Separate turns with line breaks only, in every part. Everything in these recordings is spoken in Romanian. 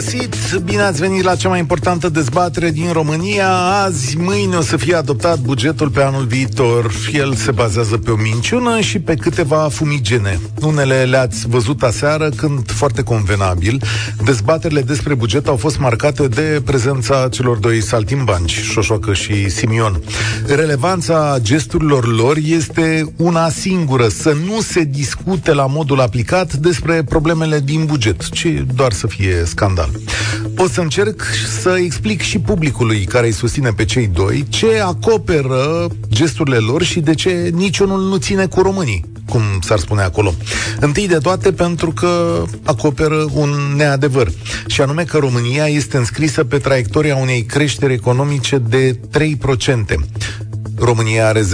Găsit! Bine ați venit la cea mai importantă dezbatere din România. Azi, mâine o să fie adoptat bugetul pe anul viitor. El se bazează pe o minciună și pe câteva fumigene. Unele le-ați văzut aseară când, foarte convenabil, dezbaterile despre buget au fost marcate de prezența celor doi saltimbanci, Șoșoacă și Simion. Relevanța gesturilor lor este una singură, să nu se discute la modul aplicat despre problemele din buget, ci doar să fie scandal. O să încerc să explic și publicului care îi susține pe cei doi ce acoperă gesturile lor și de ce niciunul nu ține cu românii, cum s-ar spune acolo. Întâi de toate pentru că acoperă un neadevăr, și anume că România este înscrisă pe traiectoria unei creșteri economice de 3%. România are 0,2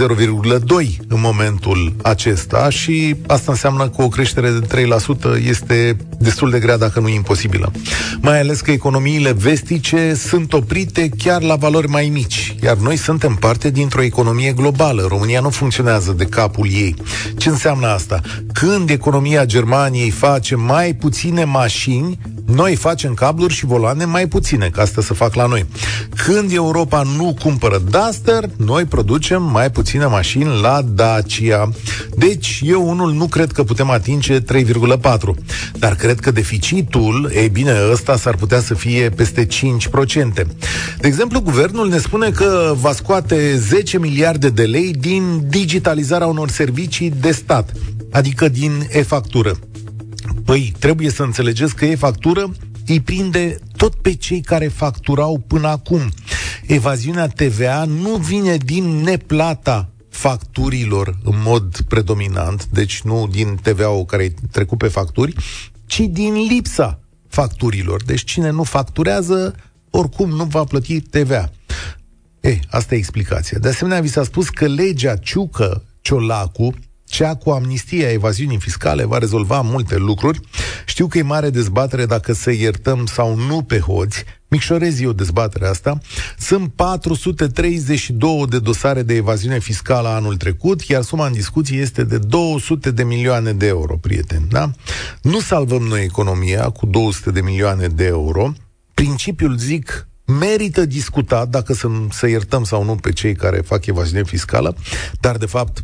în momentul acesta și asta înseamnă că o creștere de 3% este destul de grea, dacă nu imposibilă. Mai ales că economiile vestice sunt oprite chiar la valori mai mici, iar noi suntem parte dintr-o economie globală. România nu funcționează de capul ei. Ce înseamnă asta? Când economia Germaniei face mai puține mașini, noi facem cabluri și voloane mai puține, ca asta să fac la noi. Când Europa nu cumpără Duster, noi producem mai puține mașini la Dacia. Deci, eu unul nu cred că putem atinge 3,4, dar cred că deficitul, ei bine, ăsta s-ar putea să fie peste 5%. De exemplu, guvernul ne spune că va scoate 10 miliarde de lei din digitalizarea unor servicii de stat, adică din e-factură. Păi, trebuie să înțelegeți că e-factură îi prinde tot pe cei care facturau până acum. Evaziunea TVA nu vine din neplata facturilor în mod predominant, deci nu din TVA-ul care e trecut pe facturi, ci din lipsa facturilor. Deci cine nu facturează, oricum nu va plăti TVA. E, asta e explicația. De asemenea, vi s-a spus că legea Ciucă Ciolacu cea cu amnistia evaziunii fiscale va rezolva multe lucruri. Știu că e mare dezbatere dacă să iertăm sau nu pe hoți. Micșorez eu dezbaterea asta. Sunt 432 de dosare de evaziune fiscală anul trecut, iar suma în discuție este de 200 de milioane de euro, prieteni. Da? Nu salvăm noi economia cu 200 de milioane de euro. Principiul, zic, merită discutat dacă să, să iertăm sau nu pe cei care fac evaziune fiscală, dar de fapt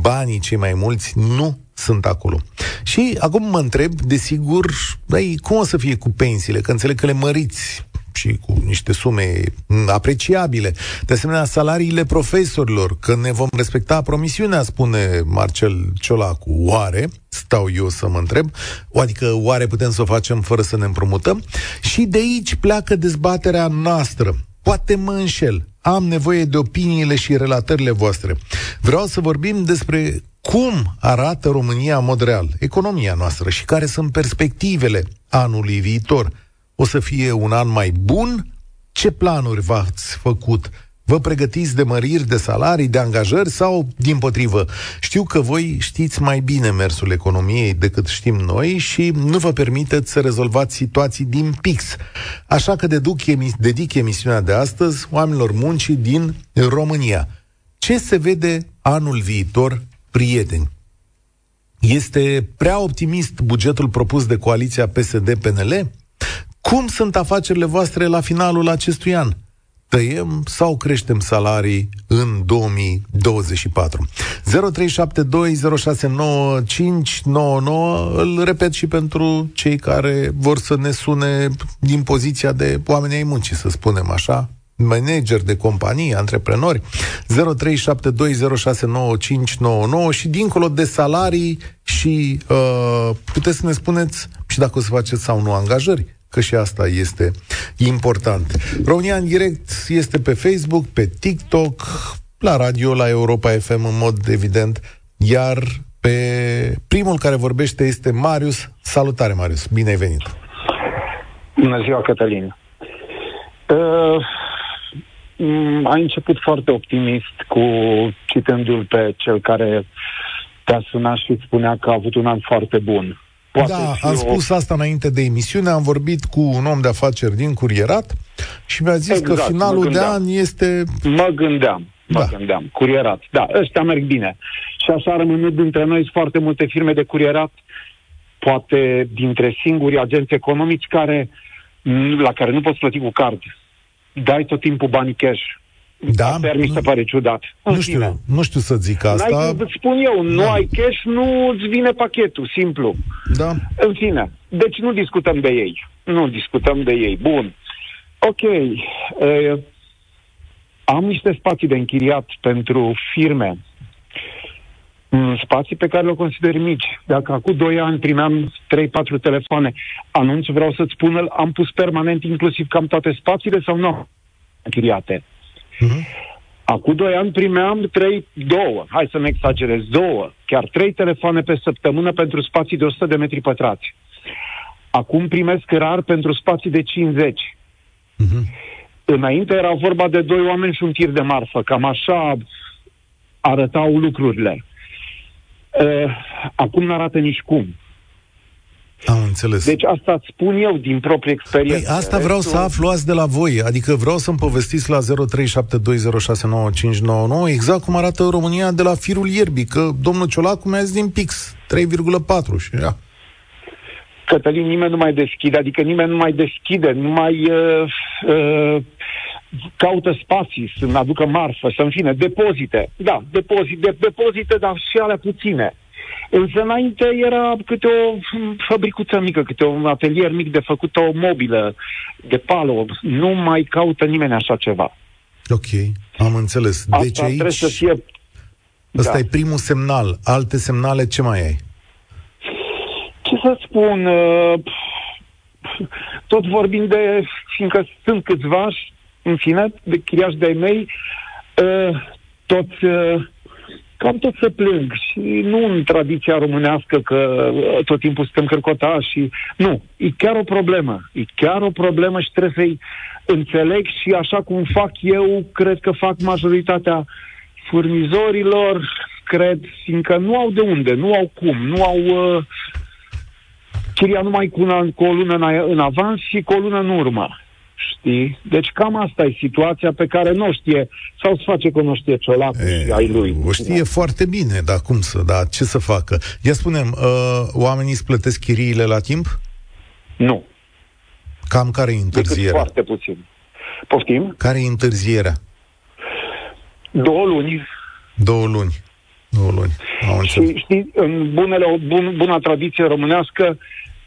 banii cei mai mulți nu sunt acolo. Și acum mă întreb, desigur, băi, cum o să fie cu pensiile? Că înțeleg că le măriți și cu niște sume apreciabile. De asemenea, salariile profesorilor, că ne vom respecta promisiunea, spune Marcel Ciolacu. Oare? Stau eu să mă întreb. Adică, oare putem să o facem fără să ne împrumutăm? Și de aici pleacă dezbaterea noastră. Poate mă înșel. Am nevoie de opiniile și relatările voastre. Vreau să vorbim despre cum arată România în mod real, economia noastră și care sunt perspectivele anului viitor o să fie un an mai bun? Ce planuri v-ați făcut? Vă pregătiți de măriri de salarii, de angajări sau, din potrivă, știu că voi știți mai bine mersul economiei decât știm noi și nu vă permiteți să rezolvați situații din pix. Așa că deduc, dedic emisiunea de astăzi oamenilor muncii din România. Ce se vede anul viitor, prieteni? Este prea optimist bugetul propus de coaliția PSD-PNL? Cum sunt afacerile voastre la finalul acestui an? Tăiem sau creștem salarii în 2024? 0372069599 îl repet și pentru cei care vor să ne sune din poziția de oameni ai muncii, să spunem așa, manageri de companii, antreprenori, 0372069599 și dincolo de salarii și uh, puteți să ne spuneți și dacă o să faceți sau nu angajări că și asta este important. România în direct este pe Facebook, pe TikTok, la radio, la Europa FM în mod evident, iar pe primul care vorbește este Marius. Salutare, Marius! Bine ai venit!
Bună ziua, Cătălin! Uh, ai început foarte optimist cu citându-l pe cel care te-a sunat și spunea că a avut un an foarte bun.
Poate da, am o... spus asta înainte de emisiune, am vorbit cu un om de afaceri din Curierat și mi-a zis exact, că finalul de an este...
Mă gândeam, mă da. gândeam, Curierat. Da, ăștia merg bine. Și așa rămânând dintre noi foarte multe firme de Curierat, poate dintre singurii agenți economici care, la care nu poți plăti cu card. Dai tot timpul banii cash
da?
Asta mi se pare ciudat.
Nu știu, nu știu să zic asta.
N-ai, îți spun eu, nu da. ai cash, nu îți vine pachetul, simplu.
Da.
În fine, deci nu discutăm de ei. Nu discutăm de ei. Bun. Ok. Uh, am niște spații de închiriat pentru firme. Spații pe care le consider mici. Dacă acum 2 ani primeam 3-4 telefoane, anunț, vreau să-ți spun, am pus permanent inclusiv cam toate spațiile sau nu închiriate. Uh-huh. Acum doi ani primeam trei, două, hai să nu exagerez, două, chiar trei telefoane pe săptămână pentru spații de 100 de metri pătrați. Acum primesc rar pentru spații de 50. Uh-huh. Mhm. Înainte era vorba de doi oameni și un tir de marfă, cam așa arătau lucrurile. Uh, acum nu arată nici cum.
Am înțeles.
Deci asta îți spun eu din proprie experiență.
Păi asta vreau Restul... să aflu azi de la voi. Adică vreau să-mi povestiți la 0372069599 exact cum arată România de la firul ierbii. Că domnul Ciolacu mi-a zis din pix 3,4 și ia.
Cătălin, nimeni nu mai deschide, adică nimeni nu mai deschide, nu mai uh, uh, caută spații, să-mi aducă marfă, să în fine, depozite. Da, depozite, de, depozite, dar și alea puține. Însă înainte era câte o fabricuță mică, câte un atelier mic de făcut o mobilă, de palo. Nu mai caută nimeni așa ceva.
Ok, am înțeles.
Asta deci aici... trebuie să fie...
Ăsta da. e primul semnal. Alte semnale ce mai ai?
Ce să spun? Uh, tot vorbim de... Fiindcă sunt câțiva, în fine, de chiriași de-ai mei, uh, toți uh, cam tot să plâng și nu în tradiția românească că uh, tot timpul suntem cărcotași și... Nu, e chiar o problemă. E chiar o problemă și trebuie să-i înțeleg și așa cum fac eu, cred că fac majoritatea furnizorilor, cred, fiindcă nu au de unde, nu au cum, nu au... Uh, chiria numai cu, una, cu o lună în, în avans și cu o lună în urmă. Știi? Deci cam asta e situația pe care nu știe, sau se face că nu știe Ciolacu e, și ai lui.
O știe da. foarte bine, dar cum să, da, ce să facă? Ia spunem, uh, oamenii îți plătesc chiriile la timp?
Nu.
Cam care e întârzierea? Decât
foarte puțin. Poftim?
Care e întârzierea?
Două luni.
Două luni. Două luni.
Am și știi, în bunele, bun, buna tradiție românească,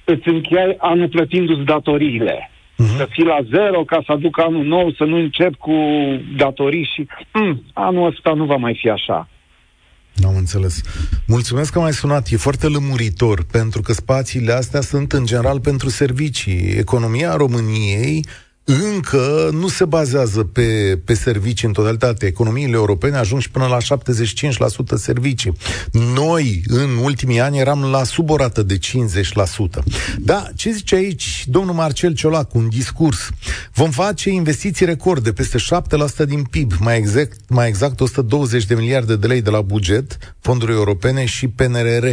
îți încheiai anul plătindu-ți datoriile uh-huh. să fii la zero ca să aduc anul nou, să nu încep cu datorii și mm, anul ăsta nu va mai fi așa.
Am înțeles. Mulțumesc că m-ai sunat. E foarte lămuritor, pentru că spațiile astea sunt în general pentru servicii. Economia României încă nu se bazează pe, pe servicii în totalitate. Economiile europene ajung și până la 75% servicii. Noi, în ultimii ani, eram la sub o rată de 50%. Da, ce zice aici domnul Marcel Ciolac, un discurs? Vom face investiții record de peste 7% din PIB, mai exact, mai exact 120 de miliarde de lei de la buget, fonduri europene și PNRR,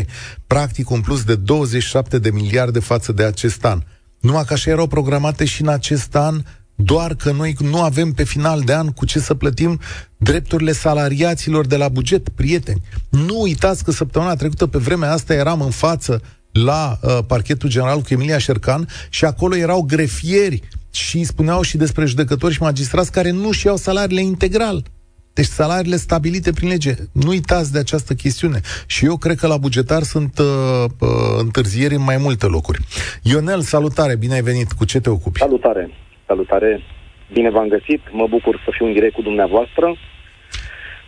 practic un plus de 27 de miliarde față de acest an. Numai că așa erau programate și în acest an, doar că noi nu avem pe final de an cu ce să plătim drepturile salariaților de la buget, prieteni. Nu uitați că săptămâna trecută, pe vremea asta, eram în față la uh, parchetul general cu Emilia Șercan și acolo erau grefieri și spuneau și despre judecători și magistrați care nu și iau salariile integral. Deci salariile stabilite prin lege. Nu uitați de această chestiune. Și eu cred că la bugetar sunt uh, uh, întârzieri în mai multe locuri. Ionel, salutare, bine ai venit. Cu ce te ocupi?
Salutare, salutare. Bine v-am găsit. Mă bucur să fiu în direct cu dumneavoastră.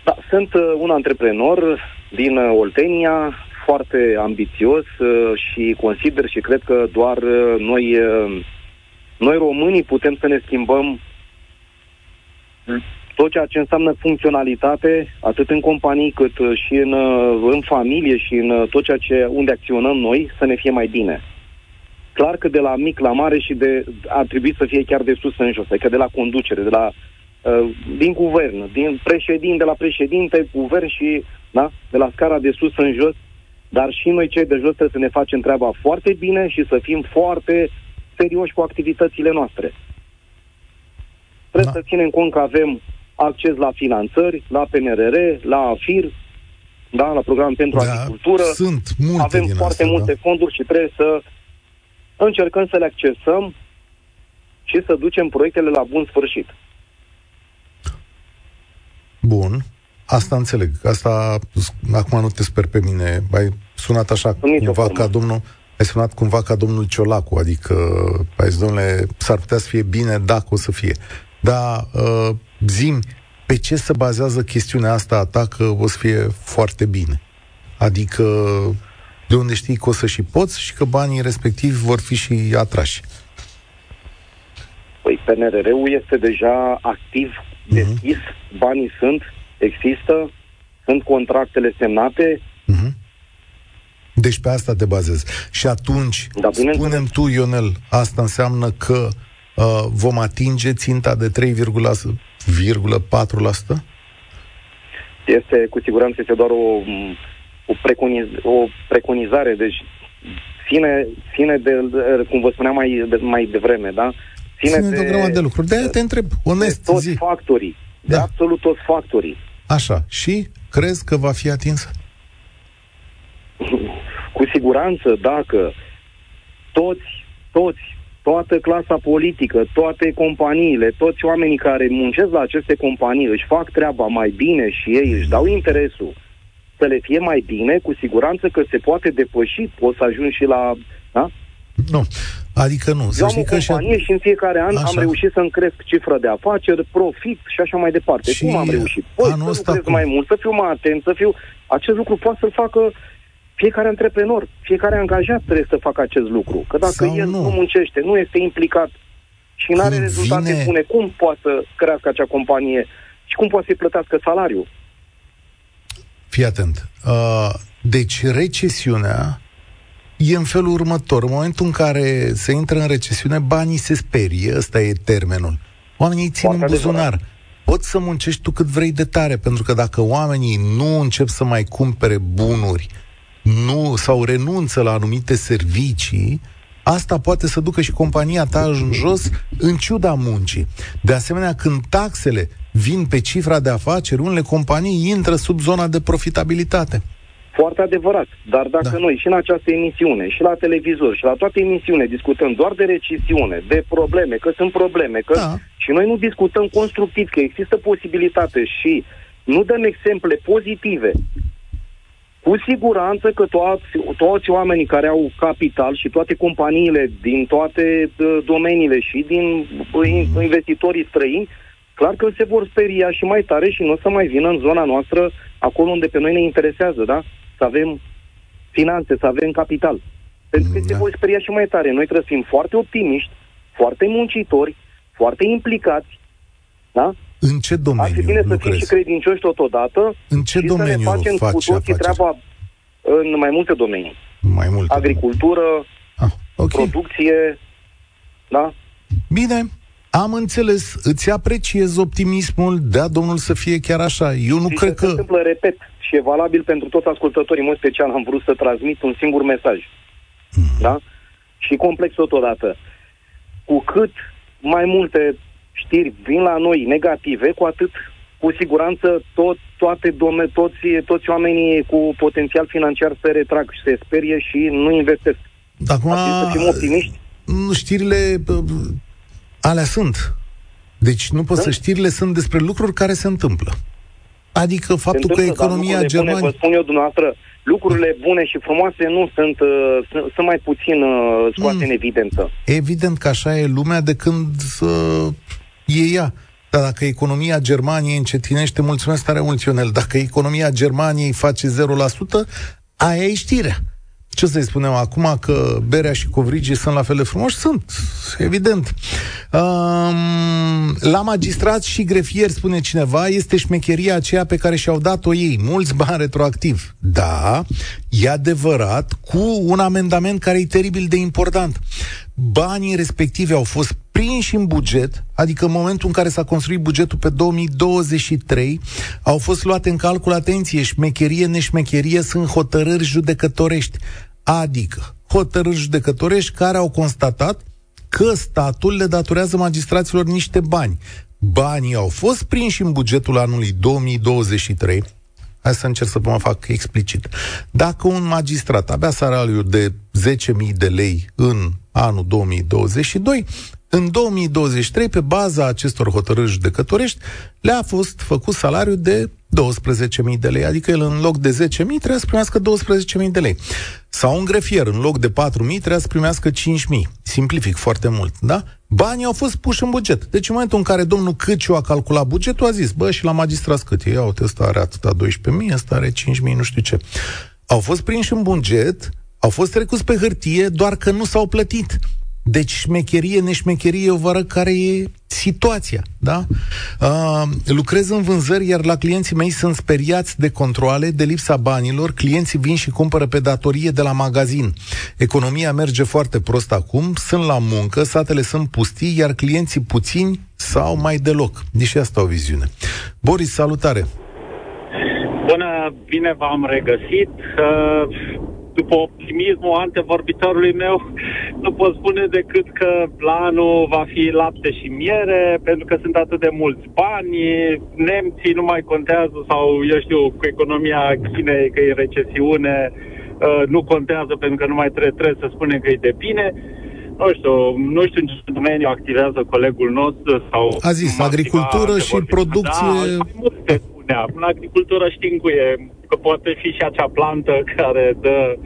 Da, sunt uh, un antreprenor din uh, Oltenia, foarte ambițios uh, și consider și cred că doar uh, noi, uh, noi românii putem să ne schimbăm tot ceea ce înseamnă funcționalitate, atât în companii cât uh, și în, uh, în familie și în uh, tot ceea ce unde acționăm noi, să ne fie mai bine. Clar că de la mic la mare și de ar trebui să fie chiar de sus în jos, adică de la conducere, de la din guvern, din președinte, de la președinte, guvern și da, de la scara de sus în jos, dar și noi cei de jos trebuie să ne facem treaba foarte bine și să fim foarte serioși cu activitățile noastre. Trebuie da. să ținem cont că avem acces la finanțări, la PNRR, la AFIR, da, la program pentru da, agricultură.
Sunt multe
Avem
din
foarte
astea,
multe
da.
fonduri și trebuie să încercăm să le accesăm și să ducem proiectele la bun sfârșit.
Bun. Asta înțeleg. Asta, acum nu te sper pe mine. Ai sunat așa
În
cumva
formă.
ca domnul, ai sunat cumva ca domnul Ciolacu, adică ai zis, domnule, s-ar putea să fie bine dacă o să fie. Dar uh, zim, pe ce se bazează chestiunea asta a ta că o să fie foarte bine? Adică de unde știi că o să și poți și că banii respectivi vor fi și atrași.
Păi PNRR-ul este deja activ, deschis, banii sunt, există, sunt contractele semnate,
Mhm. Deci pe asta te bazezi. Și atunci,
Da, bineînțeles.
spunem tu, Ionel, asta înseamnă că uh, vom atinge ținta de 3,4%?
este cu siguranță este doar o, o, preconiz, o preconizare, deci ține, ține de, de, cum vă spuneam mai, de, mai devreme, da?
Ține de o grămadă de lucruri. De-aia te întreb,
de
onest,
toți
zi.
factorii, de
Da.
absolut toți factorii.
Așa. Și crezi că va fi atinsă?
Cu siguranță, dacă toți, toți, toată clasa politică, toate companiile, toți oamenii care muncesc la aceste companii își fac treaba mai bine și ei își dau interesul să le fie mai bine, cu siguranță că se poate depăși, poți să ajungi și la... Da?
Nu. Adică nu. Să
Eu am
știi
o
că și...
companie și în fiecare an
Așa.
am reușit să-mi cresc cifra de afaceri, profit și așa mai departe.
Și
cum am reușit? Păi,
anul
să
ăsta
lucrez
cum?
mai mult, să fiu mai atent, să fiu... Acest lucru poate să-l facă fiecare antreprenor, fiecare angajat trebuie să facă acest lucru. Că dacă
Sau
el
nu.
nu. muncește, nu este implicat și nu are
Când
rezultate
vine-
bune, cum poate să crească acea companie și cum poate să-i plătească salariul?
Fii atent. Uh, deci recesiunea e în felul următor. În momentul în care se intră în recesiune, banii se sperie. Ăsta e termenul. Oamenii îi țin
Foarte
în buzunar.
adevărat.
Poți să muncești tu cât vrei de tare, pentru că dacă oamenii nu încep să mai cumpere bunuri nu, sau renunță la anumite servicii, asta poate să ducă și compania ta în jos în ciuda muncii. De asemenea, când taxele vin pe cifra de afaceri, unele companii intră sub zona de profitabilitate.
Foarte adevărat. Dar dacă
Da.
da. noi și în această emisiune, și la televizor, și la toate emisiune discutăm doar de recesiune, de probleme, că sunt probleme, că
Da.
și noi nu discutăm constructiv, că există posibilitate și nu dăm exemple pozitive, cu siguranță că toți, toți oamenii care au capital și toate companiile din toate uh, domeniile și din uh, investitorii străini, clar că se vor speria și mai tare și nu o să mai vină în zona noastră, acolo unde pe noi ne interesează, da? Să avem finanțe, să avem capital. Pentru că
Da.
se vor speria și mai tare. Noi trebuie să fim foarte optimiști, foarte muncitori, foarte implicați, da?
În ce
Ar fi
domeniu
bine să fim
lucrezi?
și credincioși totodată
În ce
și să
domeniu
ne facem cu
faci
toții
afaceri?
treaba în mai multe domenii.
Mai mult.
Agricultură,
Ah, ok.
producție, da?
Bine, am înțeles. Îți apreciez optimismul. Da, domnul, să fie chiar așa. Eu nu
și
cred
se
că...
întâmplă, repet, și e valabil pentru toți ascultătorii. În mod special am vrut să transmit un singur mesaj.
Hmm.
Da? Și complex totodată. Cu cât mai multe știri vin la noi negative, cu atât cu siguranță tot, toate dome, toți, toți oamenii cu potențial financiar se retrag și se sperie și nu investesc.
Acum,
Ar trebui să fim optimiști.
nu, știrile bă, alea sunt. Deci nu pot
Da.
să știrile sunt despre lucruri care se întâmplă. Adică
Se
faptul că
întâmplă, dar
economia
lucrurile bune,
Germaniei...
vă spun eu dumneavoastră, lucrurile bune și frumoase nu sunt, uh, sunt, sunt mai puțin uh, scoase
Mm.
în evidență.
Evident că așa e lumea de când uh, e ea. Dar dacă economia Germaniei încetinește, mulțumesc tare mult, Ionel, dacă economia Germaniei face 0%, aia e știrea. Ce să-i spunem acum că berea și covrigii sunt la fel de frumoși? Sunt, evident. Um, la magistrat și grefier, spune cineva, este șmecheria aceea pe care și-au dat-o ei. Mulți bani retroactiv. Da, e adevărat, cu un amendament care e teribil de important. Banii respectivi au fost prinși în buget, adică în momentul în care s-a construit bugetul pe 2023, au fost luate în calcul, atenție, șmecherie, neșmecherie, sunt hotărâri judecătorești. Adică, hotărâri judecătorești care au constatat că statul le datorează magistraților niște bani. Banii au fost prinși în bugetul anului 2023, Hai să încerc să mă fac explicit. Dacă un magistrat avea salariul de 10.000 de lei în anul 2022, în 2023, pe baza acestor hotărâri judecătorești, le-a fost făcut salariul de 12.000 de lei, adică el în loc de 10.000 trebuie să primească 12.000 de lei. Sau un grefier, în loc de 4.000 trebuie să primească 5.000. Simplific foarte mult, da? Banii au fost puși în buget. Deci în momentul în care domnul Câciu a calculat bugetul, a zis, bă, și la magistrat cât e? Ia uite, ăsta are atâta 12.000, ăsta are 5.000, nu știu ce. Au fost prinși în buget, au fost trecuți pe hârtie, doar că nu s-au plătit. Deci șmecherie, neșmecherie, eu vă arăt care e situația, da? Uh, lucrez în vânzări, iar la clienții mei sunt speriați de controle, de lipsa banilor, clienții vin și cumpără pe datorie de la magazin. Economia merge foarte prost acum, sunt la muncă, satele sunt pustii, iar clienții puțini sau mai deloc. Deci asta o viziune. Boris, salutare!
Bună, bine v-am regăsit. Uh după optimismul antevorbitorului meu, nu pot spune decât că planul va fi lapte și miere, pentru că sunt atât de mulți bani, nemții nu mai contează, sau eu știu, cu economia Chinei, că e recesiune, uh, nu contează pentru că nu mai trebuie, trebuie să spunem că e de bine. Nu știu, nu știu în ce domeniu activează colegul nostru sau...
A zis, agricultură și producție... Da,
multe spunea. În agricultură știm cu e că poate fi și acea plantă care dă,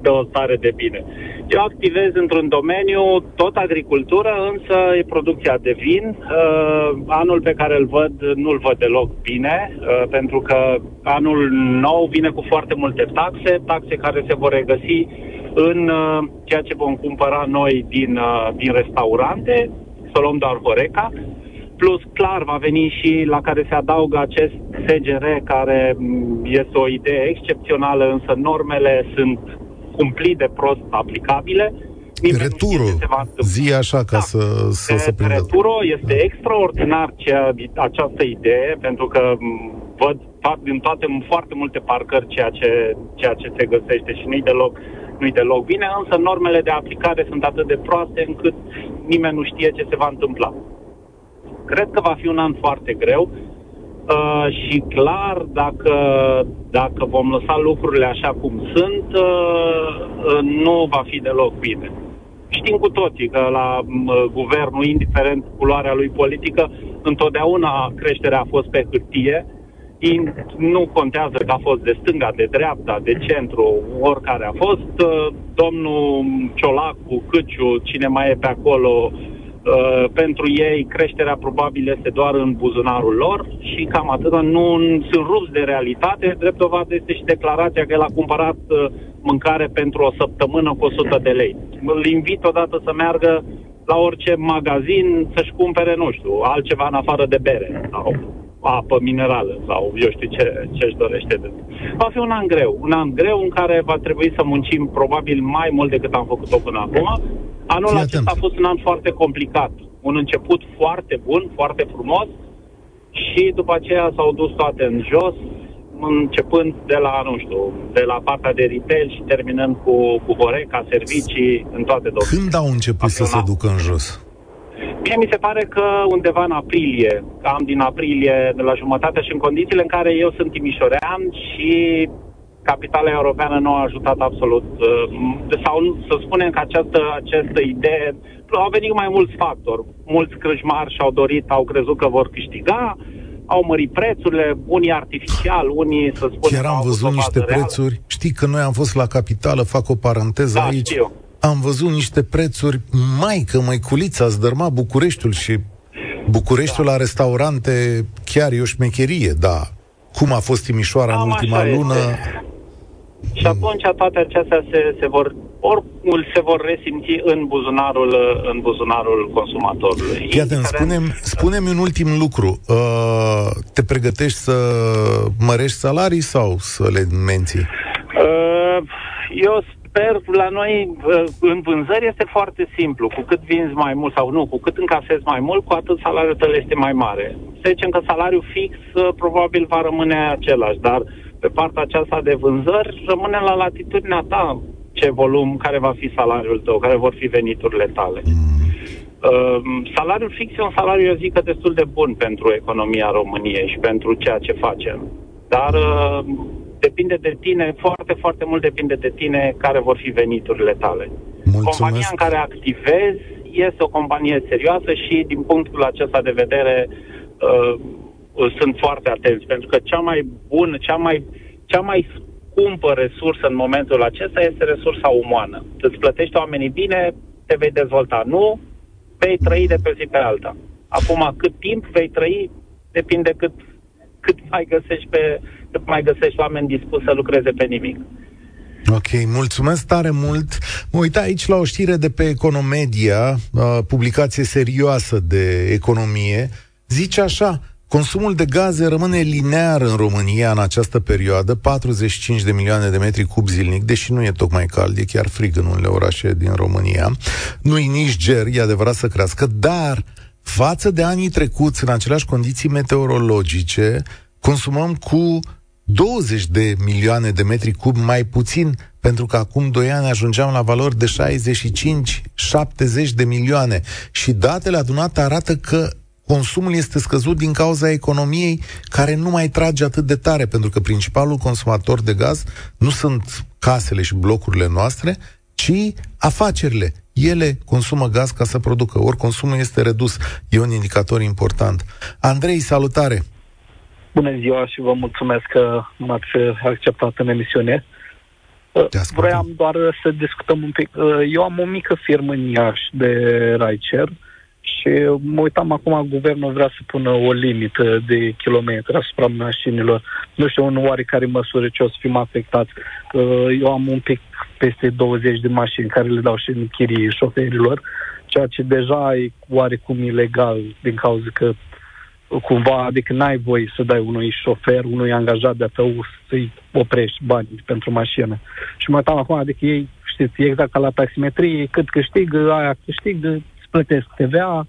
dă o stare de bine. Eu activez într-un domeniu, tot agricultură, însă e producția de vin. Uh, anul pe care îl văd, nu-l văd deloc bine, uh, pentru că anul nou vine cu foarte multe taxe, taxe care se vor regăsi în uh, ceea ce vom cumpăra noi din, uh, din restaurante, să luăm doar Horeca, Plus, clar, va veni și la care se adaugă acest SGR, care mm, este o idee excepțională, însă normele sunt cumplit de prost aplicabile.
Nimeni Returo, zi așa ca da. să, să se prindă.
Returo este da. extraordinar cea, această idee, pentru că mm, văd din toate, foarte multe parcări ceea ce, ceea ce se găsește și nu-i deloc, nu-i deloc bine, însă normele de aplicare sunt atât de proaste încât nimeni nu știe ce se va întâmpla. Cred că va fi un an foarte greu uh, și clar, dacă, dacă vom lăsa lucrurile așa cum sunt, uh, uh, nu va fi deloc bine. Știm cu toții că la uh, guvernul, indiferent culoarea lui politică, întotdeauna creșterea a fost pe hârtie, nu contează că a fost de stânga, de dreapta, de centru, oricare a fost. Uh, domnul Ciolacu, Câciu, cine mai e pe acolo, Uh, pentru ei creșterea probabil este doar în buzunarul lor și cam atât. Nu sunt rupți de realitate. Drept dovadă este și declarația că el a cumpărat uh, mâncare pentru o săptămână cu 100 de lei. Îl invit odată să meargă la orice magazin să-și cumpere, nu știu, altceva în afară de bere sau apă minerală sau eu știu ce, ce își dorește. De... Va fi un an greu, un an greu în care va trebui să muncim probabil mai mult decât am făcut-o până acum Anul Fii acesta atent. a fost un an foarte complicat. Un început foarte bun, foarte frumos și după aceea s-au dus toate în jos, începând de la, nu știu, de la partea de retail și terminând cu, cu Horeca, servicii, în toate domeniile.
Când au început să se ducă în jos?
Mie mi se pare că undeva în aprilie, cam din aprilie, de la jumătate și în condițiile în care eu sunt timișorean și capitala europeană nu a ajutat absolut. Uh, sau să spunem că această, această idee au venit mai mulți factori. Mulți crâșmari și-au dorit, au crezut că vor câștiga, au mărit prețurile, unii artificial, unii să spunem...
Chiar am văzut niște reală. prețuri. Știi că noi am fost la capitală, fac o paranteză
da,
aici.
Știu.
Am văzut niște prețuri, mai că măiculița, a zdărma Bucureștiul și Bucureștiul da. la restaurante chiar e o șmecherie, da. Cum a fost Timișoara Am în ultima lună, este.
Și atunci toate acestea se, se vor oricum se vor resimți în buzunarul, în buzunarul consumatorului.
Iată, spunem, spunem un ultim lucru. Uh, te pregătești să mărești salarii sau să le menții?
Uh, eu sper, la noi uh, în vânzări este foarte simplu. Cu cât vinzi mai mult sau nu, cu cât încasezi mai mult, cu atât salariul tău este mai mare. Să zicem că salariul fix uh, probabil va rămâne același, dar pe partea aceasta de vânzări rămâne la latitudinea ta ce volum, care va fi salariul tău, care vor fi veniturile tale. Uh, salariul fix e un salariu, eu zic că destul de bun pentru economia României și pentru ceea ce facem. Dar uh, depinde de tine, foarte, foarte mult depinde de tine care vor fi veniturile tale.
Mulțumesc.
Compania în care activezi este o companie serioasă și din punctul acesta de vedere uh, sunt foarte atenți, pentru că cea mai bună, cea mai, cea mai scumpă resursă în momentul acesta este resursa umană. Îți plătești oamenii bine, te vei dezvolta. Nu, vei trăi de pe zi pe alta. Acum, cât timp vei trăi, depinde cât, cât mai găsești pe, cât mai găsești oameni dispuși să lucreze pe nimic.
Ok, mulțumesc tare mult. Mă uit aici la o știre de pe Economedia, publicație serioasă de economie. Zice așa, Consumul de gaze rămâne linear în România în această perioadă, 45 de milioane de metri cub zilnic, deși nu e tocmai cald, e chiar frig în unele orașe din România. Nu-i nici ger, e adevărat să crească, dar față de anii trecuți, în aceleași condiții meteorologice, consumăm cu 20 de milioane de metri cub mai puțin, pentru că acum 2 ani ajungeam la valori de 65-70 de milioane. Și datele adunate arată că consumul este scăzut din cauza economiei care nu mai trage atât de tare, pentru că principalul consumator de gaz nu sunt casele și blocurile noastre, ci afacerile. Ele consumă gaz ca să producă, ori consumul este redus. E un indicator important. Andrei, salutare!
Bună ziua și vă mulțumesc că m-ați acceptat în emisiune. Vreau doar să discutăm un pic. Eu am o mică firmă în Iași de Raicer și mă uitam acum, guvernul vrea să pună o limită de kilometri asupra mașinilor. Nu știu în oarecare măsură ce o să fim afectați. Eu am un pic peste 20 de mașini care le dau și în chirie șoferilor, ceea ce deja e oarecum ilegal din cauza că cumva, adică n-ai voie să dai unui șofer, unui angajat de-a tău să-i oprești bani pentru mașină. Și mă uitam acum, adică ei, știți, exact ca la taximetrie, cât câștigă, aia câștigă, îți plătesc TVA,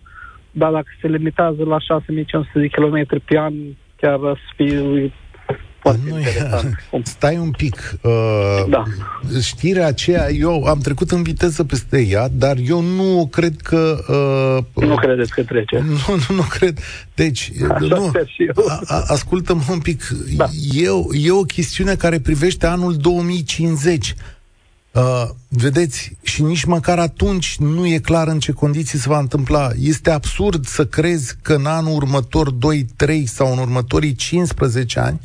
dar dacă se limitează la 6500 de km pe an, chiar să fie foarte nu interesant.
E, stai un pic. Uh, da. Știrea aceea, eu am trecut în viteză peste ea, dar eu nu cred că...
Uh, nu credeți că trece?
Nu, nu, nu cred. Deci,
Așa
nu, a, a, ascultă-mă un pic. Da. E, e o chestiune care privește anul 2050. Uh, vedeți, și nici măcar atunci nu e clar în ce condiții se va întâmpla. Este absurd să crezi că în anul următor, 2, 3 sau în următorii 15 ani,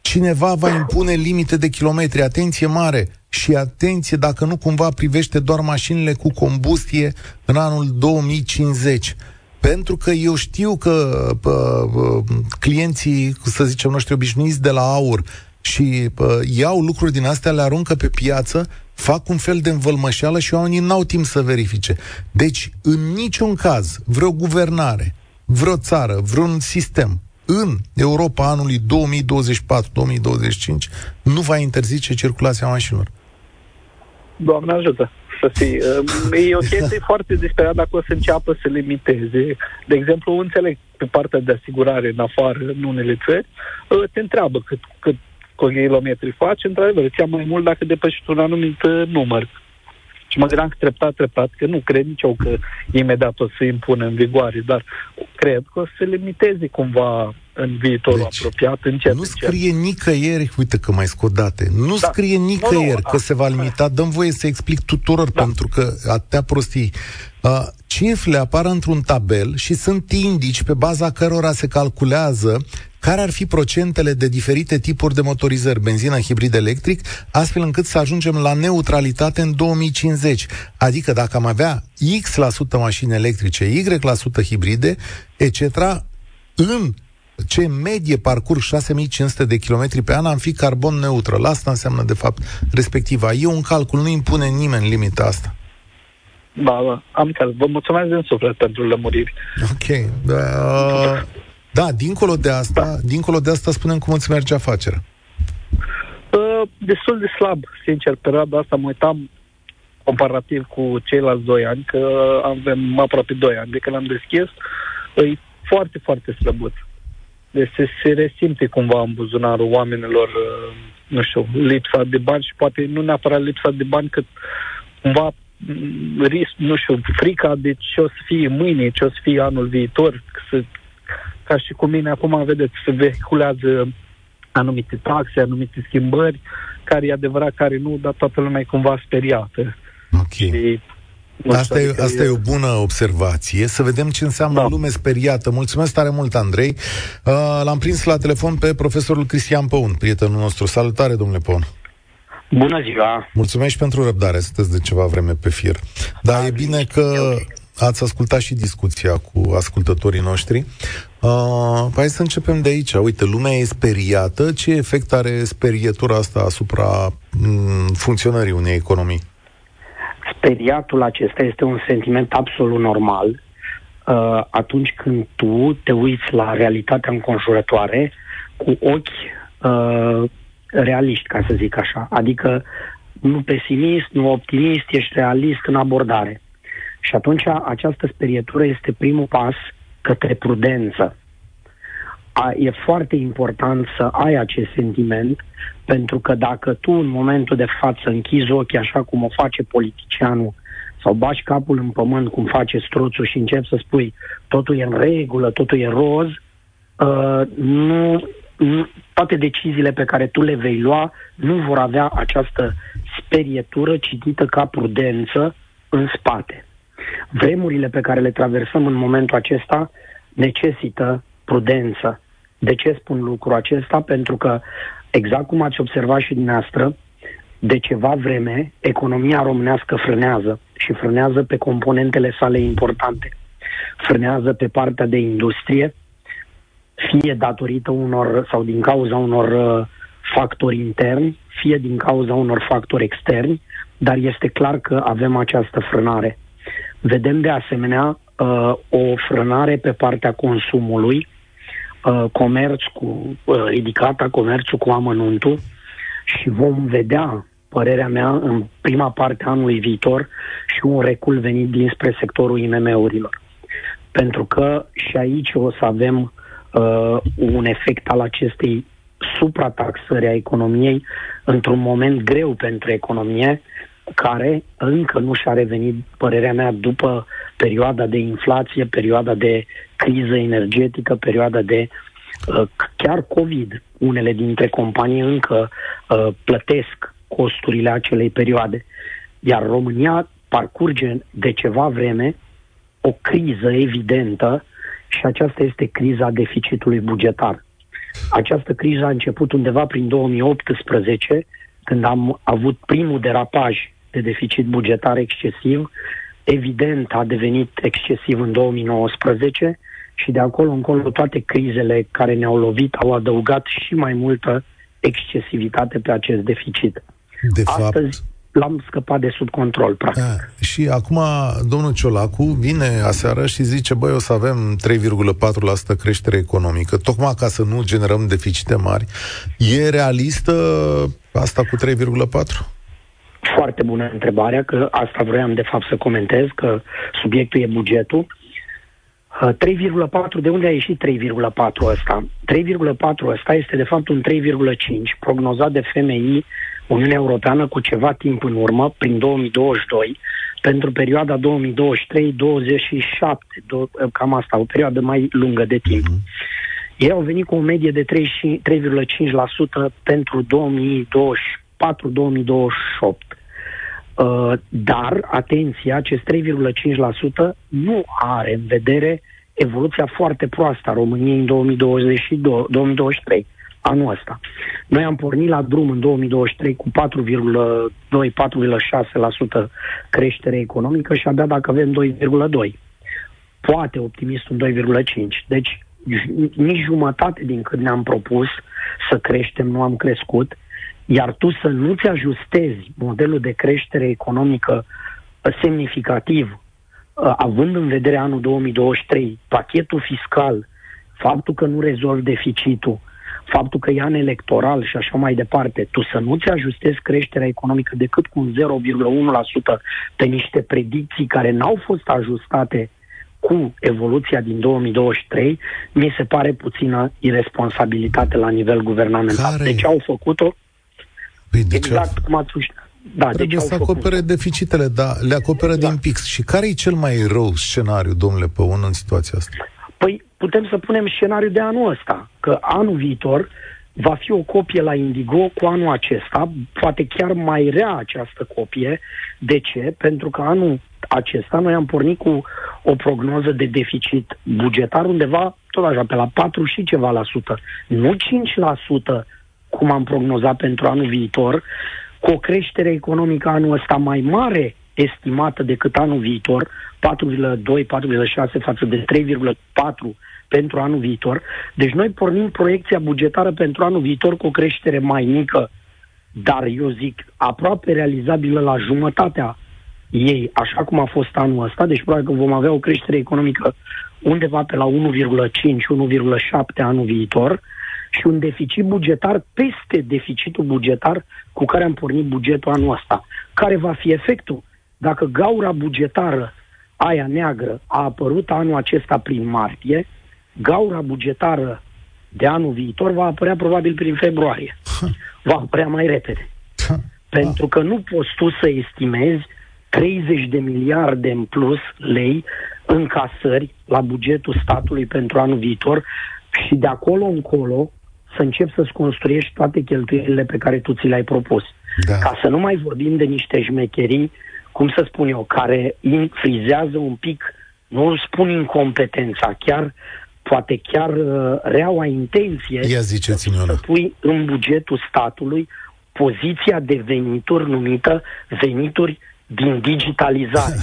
cineva va impune limite de kilometri. Atenție mare! Și atenție dacă nu cumva privește doar mașinile cu combustie în anul 2050. Pentru că eu știu că pă, pă, clienții, să zicem, noștri obișnuiți de la aur și pă, iau lucruri din astea, le aruncă pe piață, fac un fel de învălmășeală și oamenii n-au timp să verifice. Deci, în niciun caz, vreo guvernare, vreo țară, vreun sistem în Europa anului 2024-2025 nu va interzice circulația mașinilor.
Doamne ajută să fie. E o chestie foarte disperat dacă o să înceapă să limiteze. De exemplu, înțeleg pe partea de asigurare în afară, în unele țări, te întreabă cât, cât kilometri faci, într-adevăr, îți ia mai mult dacă depășești un anumit uh, număr. Și mă gândeam că treptat, treptat, că nu cred nici eu că imediat o să impună în vigoare, dar cred că o să se limiteze cumva în viitorul deci, apropiat, încet,
Nu scrie încet. nicăieri, uite că mai scot date, nu da. scrie nicăieri nu, nu, că a, se va limita, dăm voie să explic tuturor, da. pentru că atâtea prostii. Uh, cifrele apar într-un tabel și sunt indici pe baza cărora se calculează care ar fi procentele de diferite tipuri de motorizări, benzină, hibrid electric, astfel încât să ajungem la neutralitate în 2050. Adică dacă am avea X% mașini electrice, Y% hibride, etc., în ce medie parcurs 6500 de kilometri pe an am fi carbon neutral. Asta înseamnă, de fapt, respectiva. E un calcul, nu impune nimeni limita asta.
Da, da, am înțeles. Vă mulțumesc din suflet pentru lămuriri.
Ok. Uh, da, dincolo de asta, da. dincolo de asta spunem cum îți merge afacerea.
Uh, destul de slab, sincer, perioada asta mă uitam comparativ cu ceilalți doi ani, că avem aproape doi ani de când am deschis, e foarte, foarte slăbuț. Deci se, se resimte cumva în buzunarul oamenilor, uh, nu știu, lipsa de bani și poate nu neapărat lipsa de bani, cât cumva mm, risc, nu știu, frica de ce o să fie mâine, ce o să fie anul viitor, să, ca și cu mine acum, vedeți, se vehiculează anumite taxe, anumite schimbări, care e adevărat, care nu, dar toată lumea e cumva speriată.
Ok. Și, Asta, e, adică asta e... e o bună observație. Să vedem ce înseamnă da. lume speriată. Mulțumesc tare mult, Andrei. Uh, l-am prins la telefon pe profesorul Cristian Păun, prietenul nostru. Salutare, domnule Păun.
Bună ziua!
Mulțumesc pentru răbdare, sunteți de ceva vreme pe fir. Dar da, e bine că ați ascultat și discuția cu ascultătorii noștri. Uh, hai să începem de aici. Uite, lumea e speriată. Ce efect are sperietura asta asupra m- funcționării unei economii?
Speriatul acesta este un sentiment absolut normal uh, atunci când tu te uiți la realitatea înconjurătoare cu ochi uh, realiști, ca să zic așa. Adică nu pesimist, nu optimist, ești realist în abordare. Și atunci această sperietură este primul pas către prudență. A, e foarte important să ai acest sentiment, pentru că dacă tu în momentul de față închizi ochii așa cum o face politicianul sau bași capul în pământ cum face stroțul și începi să spui totul e în regulă, totul e roz, uh, nu, nu, toate deciziile pe care tu le vei lua nu vor avea această sperietură citită ca prudență în spate. Vremurile pe care le traversăm în momentul acesta necesită prudență. De ce spun lucrul acesta? Pentru că, exact cum ați observat și dumneavoastră, de ceva vreme, economia românească frânează și frânează pe componentele sale importante. Frânează pe partea de industrie, fie datorită unor sau din cauza unor uh, factori interni, fie din cauza unor factori externi, dar este clar că avem această frânare. Vedem de asemenea uh, o frânare pe partea consumului, uh, comerț cu uh, ridicata, comerțul cu amănuntul și vom vedea, părerea mea, în prima parte a anului viitor și un recul venit dinspre sectorul IMM-urilor. Pentru că și aici o să avem uh, un efect al acestei suprataxări a economiei într-un moment greu pentru economie, care încă nu și-a revenit, părerea mea, după perioada de inflație, perioada de criză energetică, perioada de uh, chiar COVID. Unele dintre companii încă uh, plătesc costurile acelei perioade. Iar România parcurge de ceva vreme o criză evidentă și aceasta este criza deficitului bugetar. Această criză a început undeva prin 2018, când am avut primul derapaj de deficit bugetar excesiv, evident a devenit excesiv în 2019 și de acolo încolo toate crizele care ne-au lovit au adăugat și mai multă excesivitate pe acest deficit.
De Astăzi, fapt,
l-am scăpat de sub control, practic. A,
și acum domnul Ciolacu vine aseară și zice, băi, o să avem 3,4% creștere economică, tocmai ca să nu generăm deficite mari. E realistă asta cu 3,4%?
Foarte bună întrebarea, că asta vroiam de fapt să comentez, că subiectul e bugetul. 3,4, de unde a ieșit 3,4 ăsta? 3,4 ăsta este de fapt un 3,5 prognozat de FMI Uniunea Europeană cu ceva timp în urmă, prin 2022, pentru perioada 2023-27, cam asta, o perioadă mai lungă de timp. Mm-hmm. Ei au venit cu o medie de 3,5% pentru 2024-2028. Uh, dar, atenție, acest 3,5% nu are în vedere evoluția foarte proastă a României în 2022, 2023 anul ăsta. Noi am pornit la drum în 2023 cu 4,2-4,6% creștere economică și abia dacă avem 2,2%. Poate optimist un 2,5%. Deci nici jumătate din cât ne-am propus să creștem nu am crescut, iar tu să nu-ți ajustezi modelul de creștere economică semnificativ, având în vedere anul 2023, pachetul fiscal, faptul că nu rezolvi deficitul, faptul că e an electoral și așa mai departe, tu să nu-ți ajustezi creșterea economică decât cu 0,1% pe niște predicții care n-au fost ajustate cu evoluția din 2023, mi se pare puțină irresponsabilitate la nivel guvernamental. Care? De ce au făcut-o?
Păi de
exact
ce?
cum ați spus. Da,
Trebuie să acopere făcut. deficitele, dar le acoperă da. din pix. Și care e cel mai rău scenariu, domnule Păun, în situația asta?
Păi putem să punem scenariul de anul ăsta, că anul viitor va fi o copie la Indigo cu anul acesta, poate chiar mai rea această copie. De ce? Pentru că anul acesta noi am pornit cu o prognoză de deficit bugetar undeva tot așa, pe la 4 și ceva la sută. Nu 5% cum am prognozat pentru anul viitor, cu o creștere economică anul ăsta mai mare estimată decât anul viitor, 4,2-4,6 față de 3,4 pentru anul viitor. Deci noi pornim proiecția bugetară pentru anul viitor cu o creștere mai mică, dar eu zic aproape realizabilă la jumătatea ei, așa cum a fost anul ăsta, deci probabil că vom avea o creștere economică undeva pe la 1,5-1,7 anul viitor și un deficit bugetar peste deficitul bugetar cu care am pornit bugetul anul ăsta. Care va fi efectul? Dacă gaura bugetară aia neagră a apărut anul acesta prin martie, gaura bugetară de anul viitor va apărea probabil prin februarie. Va apărea mai repede. Pentru că nu poți tu să estimezi 30 de miliarde în plus lei în casări la bugetul statului pentru anul viitor și de acolo încolo să începi să-ți construiești toate cheltuielile pe care tu ți le-ai propus. Da. Ca să nu mai vorbim de niște șmecherii, cum să spun eu, care frizează un pic, nu spun incompetența, chiar poate chiar uh, reaua intenție
Ia ziceți
să pui în bugetul statului poziția de venituri numită venituri din digitalizare.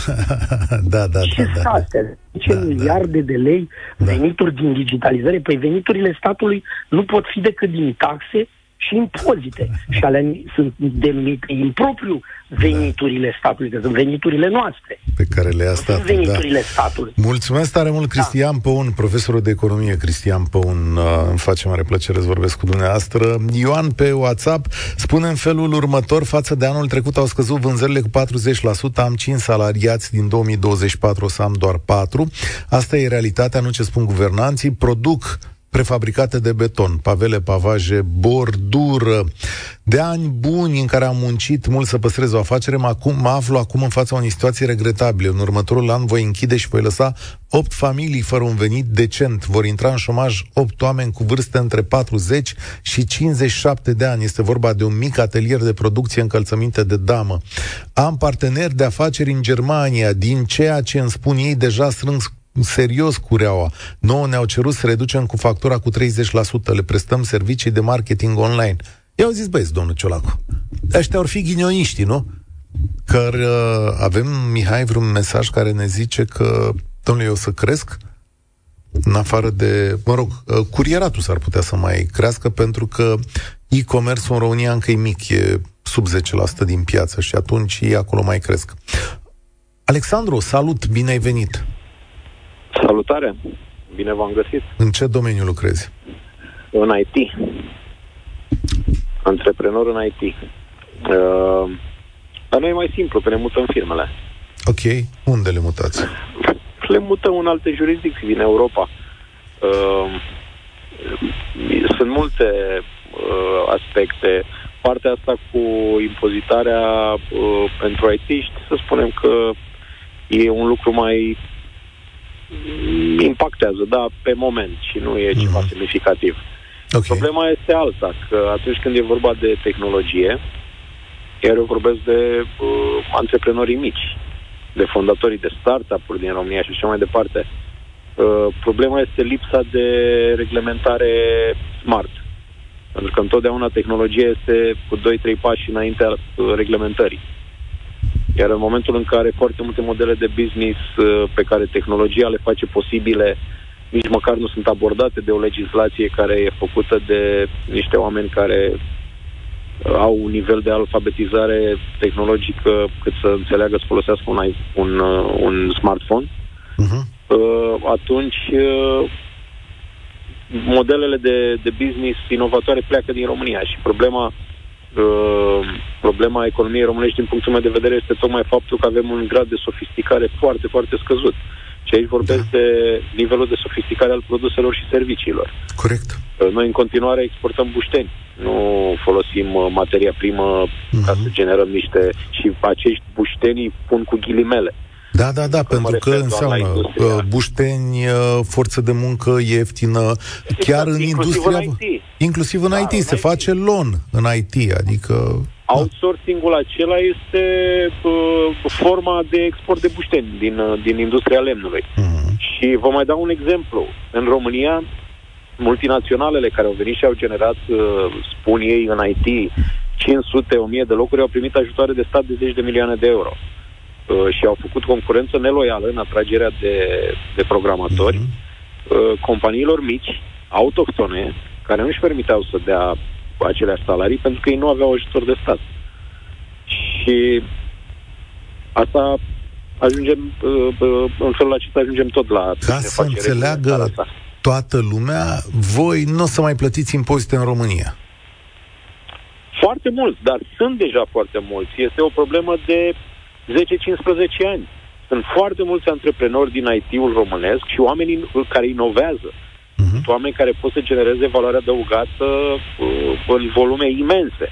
da, da,
Ce
da, da.
astea? Ce da, miliarde da. de lei da. venituri din digitalizare? Păi veniturile statului nu pot fi decât din taxe și impozite. Și ale sunt denumite impropriu veniturile statului, că sunt veniturile noastre.
Pe care le-a stat.
veniturile da. statului.
Mulțumesc tare mult, Cristian da. Păun, profesorul de economie Cristian Păun. Uh, îmi face mare plăcere să vorbesc cu dumneavoastră. Ioan pe WhatsApp spune în felul următor, față de anul trecut au scăzut vânzările cu 40%, am 5 salariați, din 2024 o să am doar 4. Asta e realitatea, nu ce spun guvernanții. Produc prefabricate de beton, pavele, pavaje, bordură. De ani buni în care am muncit mult să păstrez o afacere, mă, acum, mă aflu acum în fața unei situații regretabile. În următorul an voi închide și voi lăsa 8 familii fără un venit decent. Vor intra în șomaj 8 oameni cu vârste între 40 și 57 de ani. Este vorba de un mic atelier de producție încălțăminte de damă. Am parteneri de afaceri în Germania. Din ceea ce îmi spun ei, deja strâng serios cureaua. Nouă ne-au cerut să reducem cu factura cu 30%, le prestăm servicii de marketing online. I-au zis, băieți, domnul Ciolacu, ăștia ar fi ghinioniștii, nu? Că uh, avem, Mihai, vreun mesaj care ne zice că, domnule, eu să cresc, în afară de, mă rog, uh, curieratul s-ar putea să mai crească pentru că e-commerce în România încă e mic, e sub 10% din piață și atunci ei acolo mai cresc. Alexandru, salut, bine ai venit!
Salutare! Bine v-am găsit!
În ce domeniu lucrezi?
În IT. Antreprenor în IT. Uh, dar noi e mai simplu, că ne mutăm firmele.
Ok. Unde le mutați?
Le mutăm în alte jurisdicții din Europa. Uh, sunt multe uh, aspecte. Partea asta cu impozitarea uh, pentru IT, să spunem că e un lucru mai impactează, da, pe moment și nu e mm-hmm. ceva semnificativ. Okay. Problema este alta, că atunci când e vorba de tehnologie, iar eu vorbesc de uh, antreprenorii mici, de fondatorii de startup-uri din România și așa mai departe, uh, problema este lipsa de reglementare smart. Pentru că întotdeauna tehnologia este cu 2-3 pași înaintea uh, reglementării. Iar în momentul în care foarte multe modele de business uh, pe care tehnologia le face posibile nici măcar nu sunt abordate de o legislație care e făcută de niște oameni care uh, au un nivel de alfabetizare tehnologică cât să înțeleagă să folosească un, un, uh, un smartphone, uh-huh. atunci modelele de, de business inovatoare pleacă din România și problema uh, problema economiei românești din punctul meu de vedere este tocmai faptul că avem un grad de sofisticare foarte, foarte scăzut. Și aici vorbesc da. de nivelul de sofisticare al produselor și serviciilor.
Corect.
Uh, noi în continuare exportăm bușteni. Nu folosim uh, materia primă uh-huh. ca să generăm niște... Și acești bușteni pun cu ghilimele.
Da, da, da, pentru că înseamnă uh, bușteni, uh, forță de muncă ieftină, exact, chiar în industria... În IT. Inclusiv în da, IT, în se IT. face loan în IT, adică...
Outsourcing-ul acela este uh, forma de export de bușteni din, uh, din industria lemnului. Uh-huh. Și vă mai dau un exemplu. În România, multinaționalele care au venit și au generat, uh, spun ei, în IT, 500-1000 de locuri, au primit ajutoare de stat de 10 de milioane de euro. Uh, și au făcut concurență neloială în atragerea de, de programatori uh-huh. uh, companiilor mici, autohtone, care nu-și permiteau să dea aceleași salarii pentru că ei nu aveau ajutor de stat. Și asta ajungem, uh, uh, în felul acesta ajungem tot la...
Ca să înțeleagă toată lumea, voi nu o să mai plătiți impozite în România.
Foarte mult, dar sunt deja foarte mulți. Este o problemă de 10-15 ani. Sunt foarte mulți antreprenori din IT-ul românesc și oameni care inovează. Uh-huh. Oameni care pot să genereze valoare adăugată uh, în volume imense.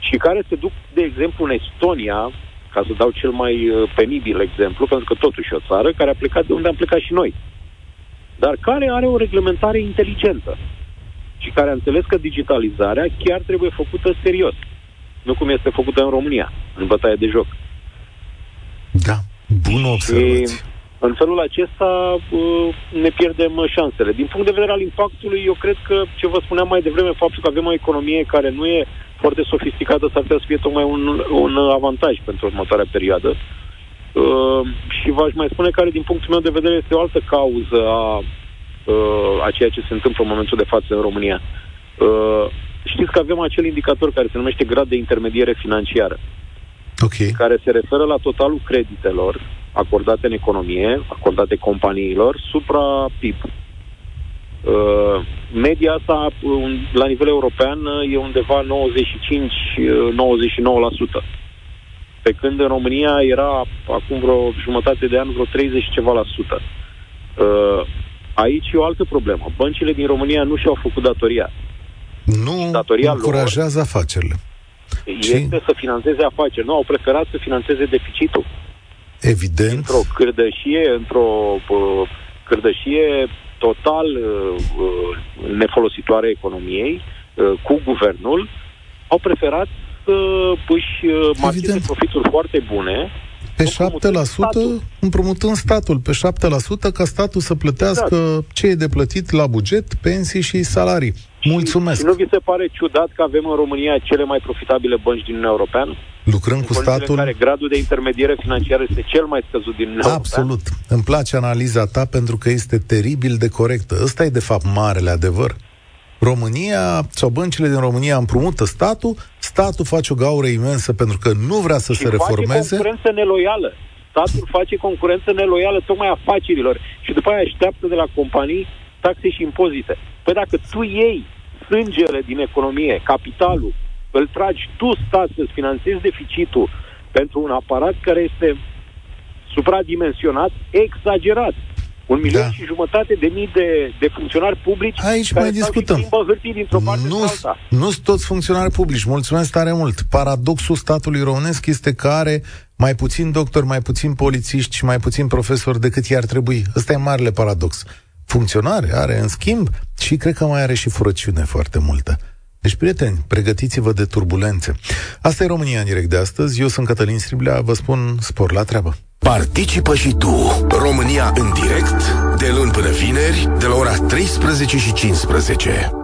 Și care se duc, de exemplu, în Estonia, ca să dau cel mai uh, penibil exemplu, pentru că totuși e o țară care a plecat de unde am plecat și noi, dar care are o reglementare inteligentă și care a înțeles că digitalizarea chiar trebuie făcută serios, nu cum este făcută în România, în bătaie de joc.
Da, bună observație. Și
în felul acesta uh, ne pierdem șansele. Din punct de vedere al impactului, eu cred că ce vă spuneam mai devreme, faptul că avem o economie care nu e foarte sofisticată, s-ar putea să fie tocmai un, un avantaj pentru următoarea perioadă. Uh, și v-aș mai spune care, din punctul meu de vedere, este o altă cauză a, uh, a ceea ce se întâmplă în momentul de față în România. Uh, știți că avem acel indicator care se numește grad de intermediere financiară
okay.
care se referă la totalul creditelor acordate în economie, acordate companiilor, supra PIB. Uh, media asta uh, la nivel european uh, e undeva 95-99%. Pe când în România era acum vreo jumătate de an vreo 30 ceva la sută. Aici e o altă problemă. Băncile din România nu și-au făcut datoria.
Nu datoria încurajează lor, afacerile
este și... să financeze afaceri. Nu, au preferat să financeze deficitul.
Evident.
Într-o cârdășie, într-o uh, cârdășie total uh, uh, nefolositoare economiei, uh, cu guvernul, au preferat să își uh, marcheze profituri foarte bune
pe 7% statul. împrumutând statul, pe 7% ca statul să plătească exact. ce e de plătit la buget, pensii și salarii. Mulțumesc!
Și, și nu vi se pare ciudat că avem în România cele mai profitabile bănci din Uniunea Europeană?
Lucrăm în cu statul...
În care gradul de intermediere financiară este cel mai scăzut din Uniunea
Absolut. Europeană? Îmi place analiza ta pentru că este teribil de corectă. Ăsta e de fapt marele adevăr. România sau băncile din România împrumută statul, statul face o gaură imensă pentru că nu vrea să
și
se reformeze.
face concurență neloială. Statul face concurență neloială tocmai afacerilor și după aia așteaptă de la companii taxe și impozite. Păi dacă tu iei sângele din economie, capitalul, îl tragi tu, stat, să-ți finanțezi deficitul pentru un aparat care este supradimensionat, exagerat. Un milion da. și jumătate de mii de, de funcționari publici
Aici care mai discutăm.
hârtii dintr-o parte nu, alta.
Nu sunt toți funcționari publici. Mulțumesc tare mult. Paradoxul statului românesc este că are mai puțin doctori, mai puțin polițiști și mai puțin profesori decât i-ar trebui. Ăsta e marele paradox funcționare, are în schimb și cred că mai are și furăciune foarte multă. Deci, prieteni, pregătiți-vă de turbulențe. Asta e România în direct de astăzi. Eu sunt Cătălin Striblea, vă spun spor la treabă.
Participă și tu, România în direct, de luni până vineri, de la ora 13 și 15.